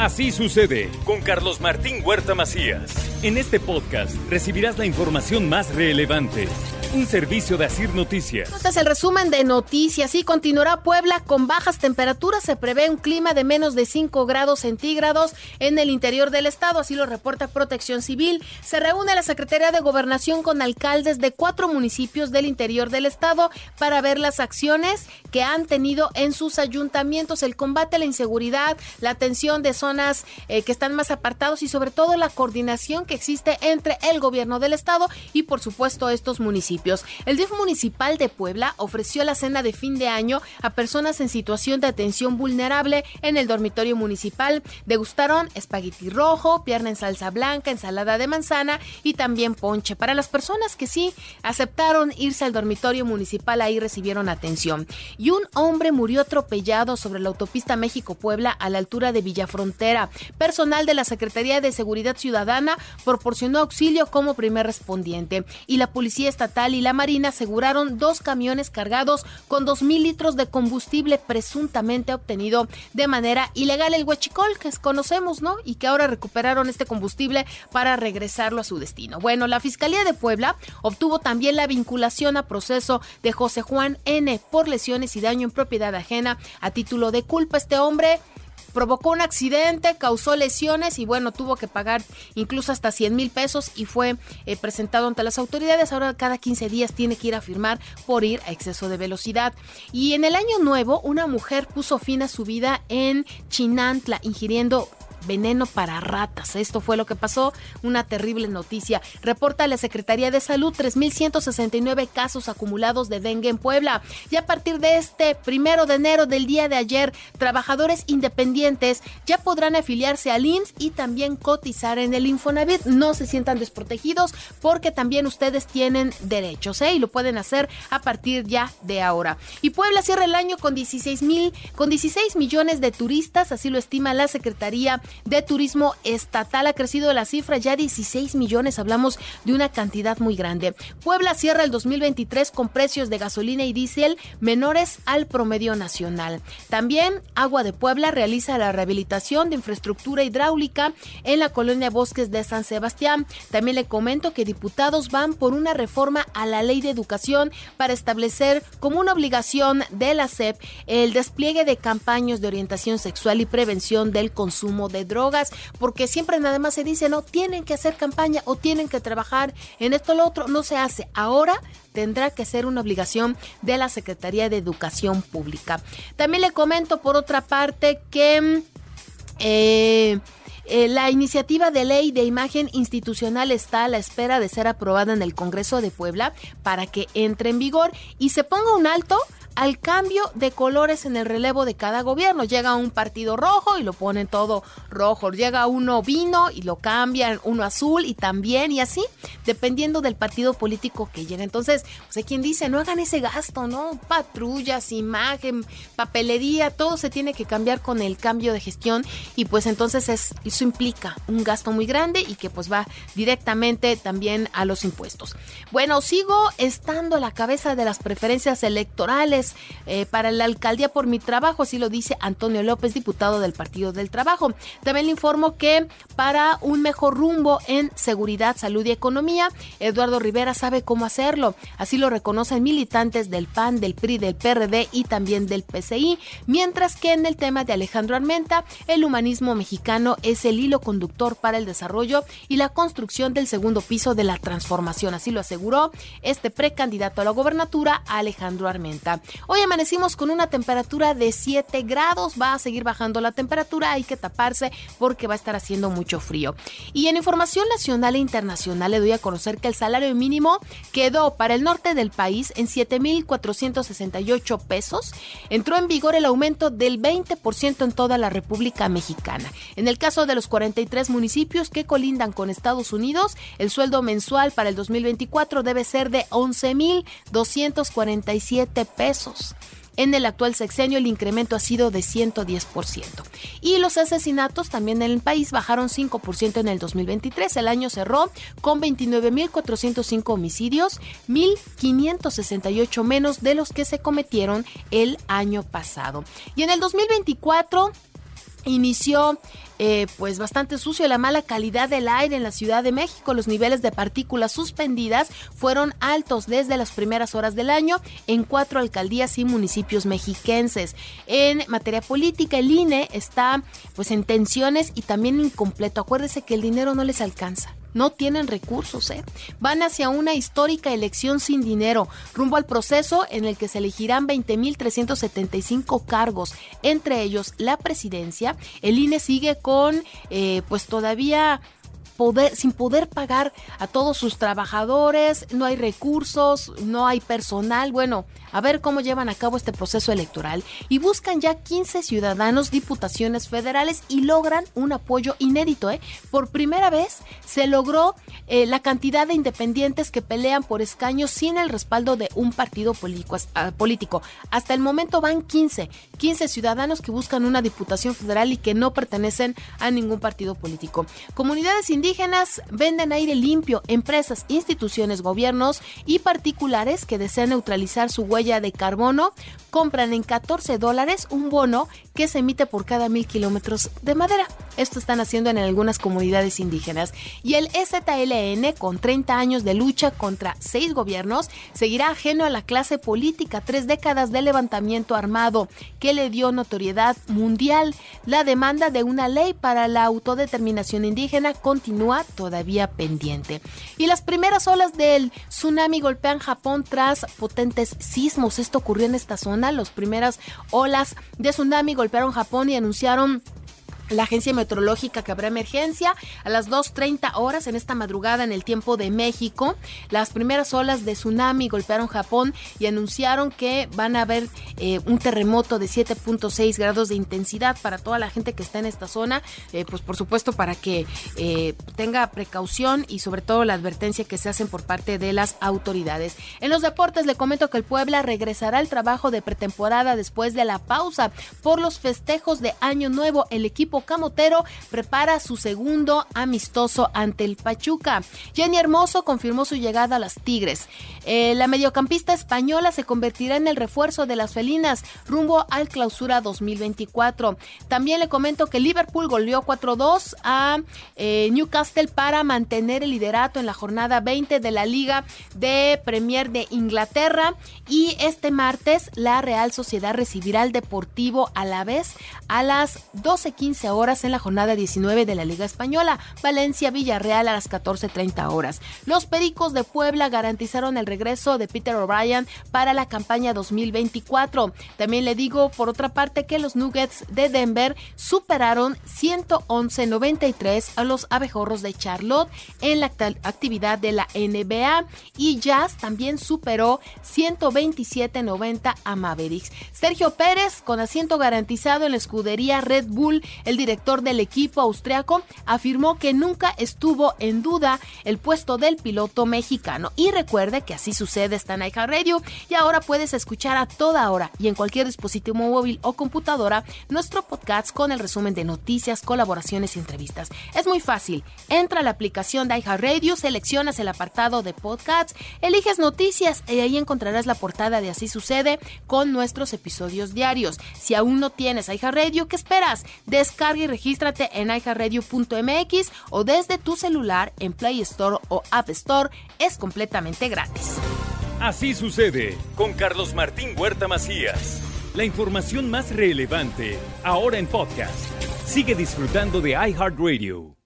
Así sucede con Carlos Martín Huerta Macías. En este podcast recibirás la información más relevante un servicio de Asir Noticias. Este es el resumen de noticias y continuará Puebla con bajas temperaturas. Se prevé un clima de menos de 5 grados centígrados en el interior del estado, así lo reporta Protección Civil. Se reúne la Secretaría de Gobernación con alcaldes de cuatro municipios del interior del estado para ver las acciones que han tenido en sus ayuntamientos, el combate a la inseguridad, la atención de zonas eh, que están más apartados y sobre todo la coordinación que existe entre el gobierno del estado y por supuesto estos municipios. El DIF municipal de Puebla ofreció la cena de fin de año a personas en situación de atención vulnerable en el dormitorio municipal. Degustaron espagueti rojo, pierna en salsa blanca, ensalada de manzana y también ponche. Para las personas que sí aceptaron irse al dormitorio municipal, ahí recibieron atención. Y un hombre murió atropellado sobre la autopista México-Puebla a la altura de Villafrontera. Personal de la Secretaría de Seguridad Ciudadana proporcionó auxilio como primer respondiente y la Policía Estatal y la Marina aseguraron dos camiones cargados con dos mil litros de combustible presuntamente obtenido de manera ilegal. El huachicol que conocemos, ¿no? Y que ahora recuperaron este combustible para regresarlo a su destino. Bueno, la Fiscalía de Puebla obtuvo también la vinculación a proceso de José Juan N. por lesiones y daño en propiedad ajena a título de culpa. Este hombre provocó un accidente, causó lesiones y bueno, tuvo que pagar incluso hasta 100 mil pesos y fue eh, presentado ante las autoridades. Ahora cada 15 días tiene que ir a firmar por ir a exceso de velocidad. Y en el año nuevo, una mujer puso fin a su vida en Chinantla, ingiriendo veneno para ratas. Esto fue lo que pasó, una terrible noticia. Reporta la Secretaría de Salud 3.169 casos acumulados de dengue en Puebla. Y a partir de este primero de enero del día de ayer, trabajadores independientes ya podrán afiliarse al IMSS y también cotizar en el Infonavit. No se sientan desprotegidos porque también ustedes tienen derechos ¿eh? y lo pueden hacer a partir ya de ahora. Y Puebla cierra el año con 16 mil, con 16 millones de turistas, así lo estima la Secretaría de turismo estatal. Ha crecido la cifra ya 16 millones, hablamos de una cantidad muy grande. Puebla cierra el 2023 con precios de gasolina y diésel menores al promedio nacional. También Agua de Puebla realiza la rehabilitación de infraestructura hidráulica en la colonia Bosques de San Sebastián. También le comento que diputados van por una reforma a la ley de educación para establecer como una obligación de la SEP el despliegue de campañas de orientación sexual y prevención del consumo de drogas, porque siempre nada más se dice, no, tienen que hacer campaña o tienen que trabajar en esto o lo otro, no se hace. Ahora tendrá que ser una obligación de la Secretaría de Educación Pública. También le comento por otra parte que... Eh, eh, la iniciativa de ley de imagen institucional está a la espera de ser aprobada en el Congreso de Puebla para que entre en vigor y se ponga un alto al cambio de colores en el relevo de cada gobierno. Llega un partido rojo y lo ponen todo rojo. Llega uno vino y lo cambian, uno azul y también y así, dependiendo del partido político que llegue. Entonces, pues hay quien dice, no hagan ese gasto, ¿no? Patrullas, imagen, papelería, todo se tiene que cambiar con el cambio de gestión y pues entonces es, eso implica un gasto muy grande y que pues va directamente también a los impuestos. Bueno, sigo estando a la cabeza de las preferencias electorales eh, para la alcaldía por mi trabajo, así lo dice Antonio López, diputado del Partido del Trabajo. También le informo que para un mejor rumbo en seguridad, salud y economía, Eduardo Rivera sabe cómo hacerlo. Así lo reconocen militantes del PAN, del PRI, del PRD y también del PCI, mientras que en el tema de Alejandro Armenta, el humanismo mexicano es el hilo conductor para el desarrollo y la construcción del segundo piso de la transformación. Así lo aseguró este precandidato a la gobernatura, Alejandro Armenta. Hoy amanecimos con una temperatura de 7 grados, va a seguir bajando la temperatura, hay que taparse porque va a estar haciendo mucho frío. Y en información nacional e internacional le doy a conocer que el salario mínimo quedó para el norte del país en 7.468 pesos. Entró en vigor el aumento del 20% en toda la República Mexicana. En el caso de los 43 municipios que colindan con Estados Unidos, el sueldo mensual para el 2024 debe ser de 11.247 pesos en el actual sexenio el incremento ha sido de 110%. Y los asesinatos también en el país bajaron 5% en el 2023. El año cerró con 29.405 homicidios, 1.568 menos de los que se cometieron el año pasado. Y en el 2024 inició eh, pues bastante sucio la mala calidad del aire en la Ciudad de México. Los niveles de partículas suspendidas fueron altos desde las primeras horas del año en cuatro alcaldías y municipios mexiquenses. En materia política, el INE está pues en tensiones y también incompleto. Acuérdese que el dinero no les alcanza no tienen recursos, ¿eh? Van hacia una histórica elección sin dinero, rumbo al proceso en el que se elegirán 20.375 cargos, entre ellos la presidencia. El INE sigue con, eh, pues todavía Sin poder pagar a todos sus trabajadores, no hay recursos, no hay personal. Bueno, a ver cómo llevan a cabo este proceso electoral y buscan ya 15 ciudadanos diputaciones federales y logran un apoyo inédito. ¿eh? Por primera vez se logró eh, la cantidad de independientes que pelean por escaños sin el respaldo de un partido ah, político. Hasta el momento van 15, 15 ciudadanos que buscan una diputación federal y que no pertenecen a ningún partido político. Comunidades indígenas venden aire limpio, empresas, instituciones, gobiernos y particulares que desean neutralizar su huella de carbono, compran en 14 dólares un bono que se emite por cada mil kilómetros de madera. Esto están haciendo en algunas comunidades indígenas. Y el EZLN, con 30 años de lucha contra seis gobiernos, seguirá ajeno a la clase política, tres décadas de levantamiento armado que le dio notoriedad mundial. La demanda de una ley para la autodeterminación indígena continúa todavía pendiente. Y las primeras olas del tsunami golpean Japón tras potentes sismos esto ocurrió en esta zona. Las primeras olas de tsunami golpearon Japón y anunciaron la agencia meteorológica que habrá emergencia a las 2.30 horas en esta madrugada en el tiempo de México. Las primeras olas de tsunami golpearon Japón y anunciaron que van a haber eh, un terremoto de 7.6 grados de intensidad para toda la gente que está en esta zona. Eh, pues por supuesto para que eh, tenga precaución y sobre todo la advertencia que se hacen por parte de las autoridades. En los deportes le comento que el Puebla regresará al trabajo de pretemporada después de la pausa por los festejos de Año Nuevo. El equipo camotero prepara su segundo amistoso ante el Pachuca. Jenny Hermoso confirmó su llegada a las Tigres. Eh, la mediocampista española se convertirá en el refuerzo de las felinas rumbo al clausura 2024. También le comento que Liverpool goleó 4-2 a eh, Newcastle para mantener el liderato en la jornada 20 de la Liga de Premier de Inglaterra. Y este martes la Real Sociedad recibirá al Deportivo a la vez a las 12.15 horas en la jornada 19 de la Liga Española. Valencia Villarreal a las 14.30 horas. Los Pericos de Puebla garantizaron el regreso de Peter O'Brien para la campaña 2024. También le digo por otra parte que los Nuggets de Denver superaron 111.93 a los abejorros de Charlotte en la actividad de la NBA y Jazz también superó 127.90 a Mavericks. Sergio Pérez con asiento garantizado en la escudería Red Bull, el director del equipo austriaco, afirmó que nunca estuvo en duda el puesto del piloto mexicano. Y recuerde que así sucede está en Radio y ahora puedes escuchar a toda hora y en cualquier dispositivo móvil o computadora nuestro podcast con el resumen de noticias, colaboraciones y entrevistas. Es muy fácil. Entra a la aplicación de Radio, seleccionas el apartado de podcasts, eliges noticias y ahí encontrarás la portada de Así sucede con nuestros episodios diarios. Si aún no tienes Radio, ¿qué esperas? Descarga y regístrate en iHeartRadio.mx o desde tu celular en Play Store o App Store. Es completamente gratis. Así sucede con Carlos Martín Huerta Macías. La información más relevante ahora en podcast. Sigue disfrutando de iHeartRadio.